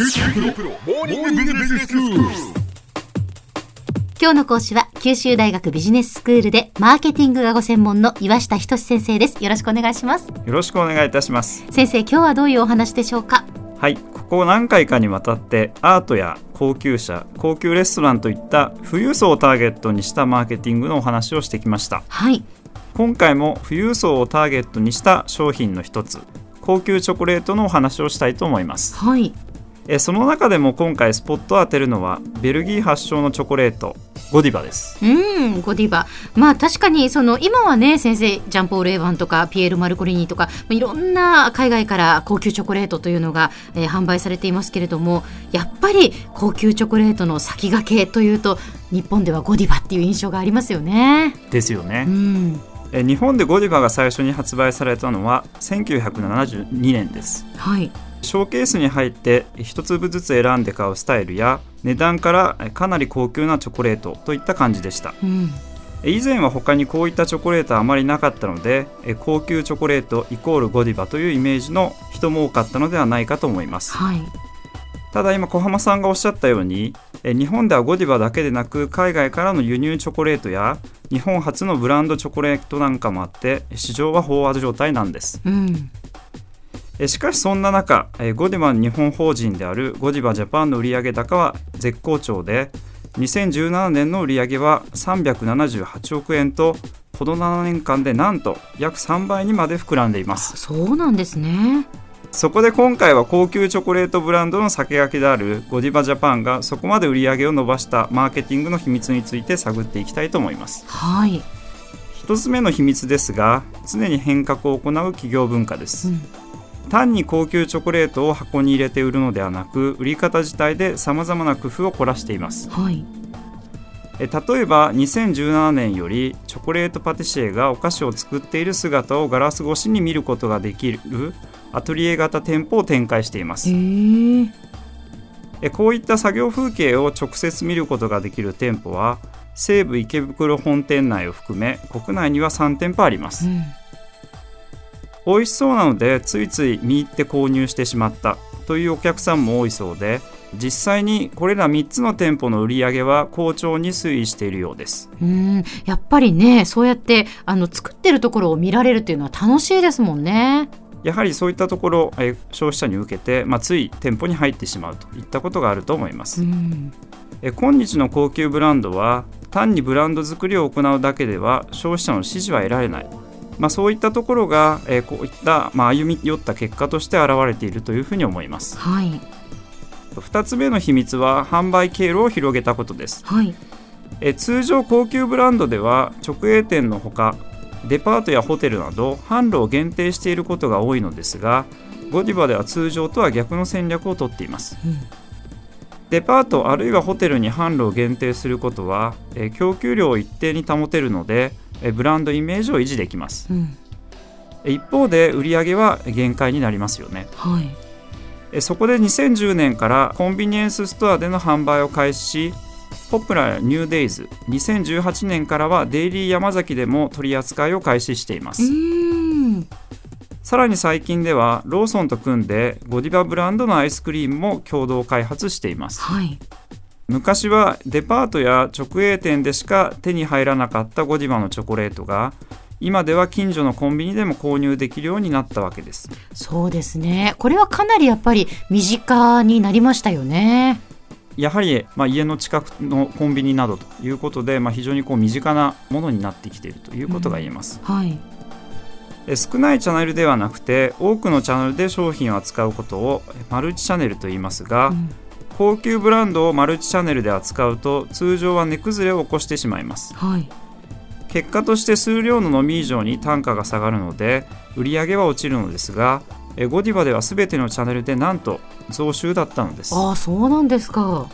今日の講師は九州大学ビジネススクールでマーケティングがご専門の岩下仁先生です。よろしくお願いします。よろしくお願いいたします。先生今日はどういうお話でしょうか？はいここ何回かにわたってアートや高級車高級レストランといった富裕層をターゲットにしたマーケティングのお話をしてきました。はい今回も富裕層をターゲットにした商品の一つ高級チョコレートのお話をしたいと思いますはいえその中でも今回スポットを当てるのはベルギー発祥のチョコレートゴディバです。うんゴディバ。まあ確かにその今はね先生ジャンポール・エヴァンとかピエール・マルコリニとかいろんな海外から高級チョコレートというのが、えー販売されていますけれどもやっぱり高級チョコレートの先駆けというと日本ではゴディバっていう印象がありますよね。ですよね。う、ん。え日本でゴディバが最初に発売されたのは1972年です。はいショーケースに入って一粒ずつ選んで買うスタイルや値段からえかなり高級なチョコレートといった感じでした。うん。え以前は他にこういったチョコレートはあまりなかったのでえ高級チョコレートイコールゴディバというイメージの人も多かったのではないかと思います。はい。ただ今小浜さんがおっしゃったようにえ日本ではゴディバだけでなく海外からの輸入チョコレートや日本初のブランドチョコレートなんかもあって市場は飽和状態なんです。うん。えしかしそんな中えゴディバの日本法人であるゴディバジャパンの売上高は絶好調で2017年の売上は378億円とこの7年間でなんと約3倍にまで膨らんでいます。そうなんですね。そこで今回は高級チョコレートブランドの先駆けであるゴディバジャパンがそこまで売り上げを伸ばしたマーケティングの秘密について探っていきたいと思います。はい、一つ目の秘密ですが常に変革を行う企業文化です、うん単に高級チョコレートを箱に入れて売るのではなく売り方自体で様々な工夫を凝らしています。はい、え例えば2017年よりチョコレートパティシエがお菓子を作っている姿をガラス越しに見ることができるアトリエ型店舗を展開しています。へえ、えこういった作業風景を直接見ることができる店舗は西武池袋本店内を含め国内には3店舗あります。うん、美味しそうなのでついつい見入って購入してしまったというお客さんも多いそうで実際にこれら3つの店舗の売り上げは好調に推移しているようです。うん、やっぱりね、そうやってあの作ってるところを見られるっていうのは楽しいですもんね。やはりそういったところえ消費者に受けて、まあ、つい店舗に入ってしまうといったことがあると思います。うん、え今日の高級ブランドは単にブランド作りを行うだけでは消費者の支持は得られない、まあ、そういったところがえこういった、まあ、歩み寄った結果として現れているというふうに思います。はい、2つ目の秘密は販売経路を広げたことです。はい、え通常高級ブランドでは直営店のほかデパートやホテルなど販路を限定していることが多いのですがゴディバでは通常とは逆の戦略をとっています。うん、デパートあるいはホテルに販路を限定することはえー供給量を一定に保てるのでえーブランドイメージを維持できます。うん、え一方で売上は限界になりますよね。はい、えそこで2010年からコンビニエンスストアでの販売を開始しポプラやニューデイズ。2018年からはデイリー山崎でも取り扱いを開始していまうすん、さらに最近ではローソンと組んでゴディバブランドのアイスクリームも共同開発しています。はい、昔はデパートや直営店でしか手に入らなかったゴディバのチョコレートが今では近所のコンビニでも購入できるようになったわけです。そうですね。これはかなりやっぱり身近になりましたよね。やはり、まあ、家の近くのコンビニなどということで、まあ、非常にこう身近なものになってきているということが言えます、はい、え少ないチャンネルではなくて多くのチャンネルで商品を扱うことをえマルチチャンネルと言いますが、うん高級ブランドをマルチチャンネルで扱うと通常は値崩れを起こしてしまいます。はい、結果として数量の飲み以上に単価が下がるので売り上げは落ちるのですがえゴディバでは全てのチャンネルでなんと増収だったのです。ああ、そうなんですか。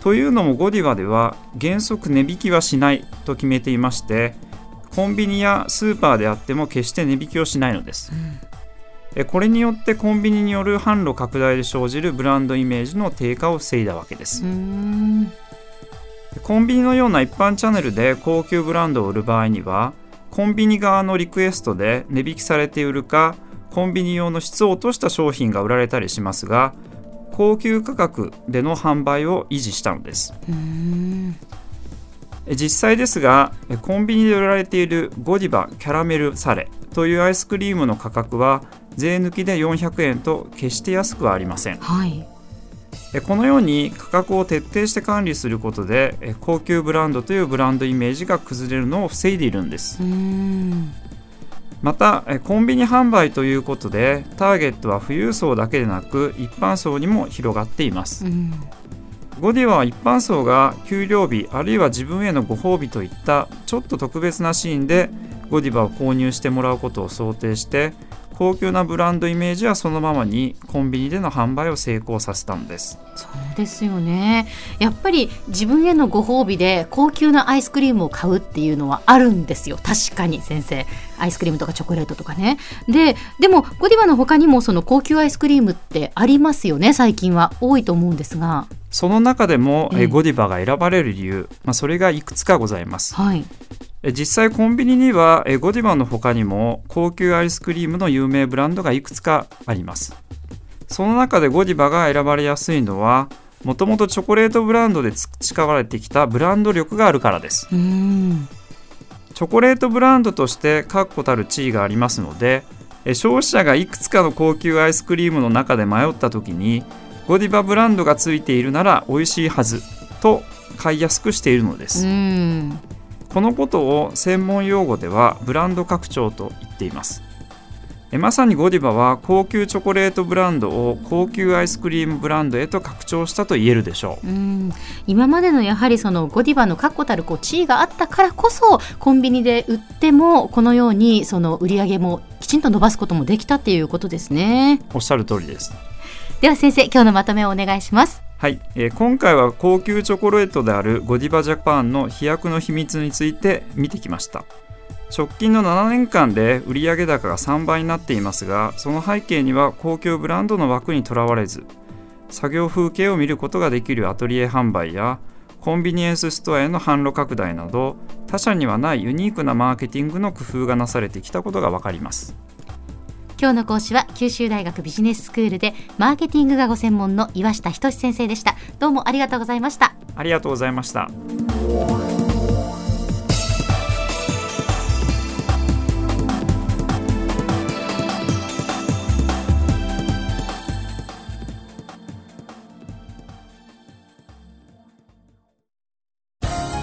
というのもゴディバでは原則値引きはしないと決めていましてコンビニやスーパーであっても決して値引きをしないのです。えこれによってコンビニによる販路拡大で生じるブランドイメージの低下を防いだわけです。コンビニのような一般チャンネルで高級ブランドを売る場合にはコンビニ側のリクエストで値引きされて売るかコンビニ用の質を落とした商品が売られたりしますが高級価格での販売を維持したのです。実際ですがコンビニで売られているゴディバキャラメルサレというアイスクリームの価格は税抜きで400円と決して安くはありません、はい、このように価格を徹底して管理することで高級ブランドというブランドイメージが崩れるのを防いでいるんです。またコンビニ販売ということでターゲットは富裕層だけでなく一般層にも広がっています。ゴディは一般層が給料日あるいは自分へのご褒美といったちょっと特別なシーンでゴディバを購入してもらうことを想定して高級なブランドイメージはそのままにコンビニでの販売を成功させたのです。そうですよね。やっぱり自分へのご褒美で高級なアイスクリームを買うっていうのはあるんですよ。確かに。先生アイスクリームとかチョコレートとかね。ででもゴディバの他にもその高級アイスクリームってありますよね？最近は多いと思うんですが。その中でも、えゴディバが選ばれる理由、まあ、それがいくつかございます、はい、実際コンビニにはゴディバの他にも高級アイスクリームの有名ブランドがいくつかあります。その中でゴディバが選ばれやすいのはもともとチョコレートブランドで培われてきたブランド力があるからです。チョコレートブランドとして確固たる地位がありますので消費者がいくつかの高級アイスクリームの中で迷った時にゴディバブランドがついているなら美味しいはずと買いやすくしているのですこのことを専門用語ではブランド拡張と言っています。まさにゴディバは高級チョコレートブランドを高級アイスクリームブランドへと拡張したと言えるでしょう。う今までのやはりそのゴディバの確固たるこう地位があったからこそコンビニで売ってもこのようにその売り上げもきちんと伸ばすこともできたっていうことですね。おっしゃる通りです。では先生今日のまとめをお願いしますはい、えー、今回は高級チョコレートであるゴディバジャパンの飛躍の秘密について見てきました。直近の7年間で売上高が3倍になっていますがその背景には高級ブランドの枠にとらわれず作業風景を見ることができるアトリエ販売やコンビニエンスストアへの販路拡大など他社にはないユニークなマーケティングの工夫がなされてきたことが分かります。今日の講師は九州大学ビジネススクールでマーケティングがご専門の岩下仁先生でした。どうもありがとうございました。ありがとうございました。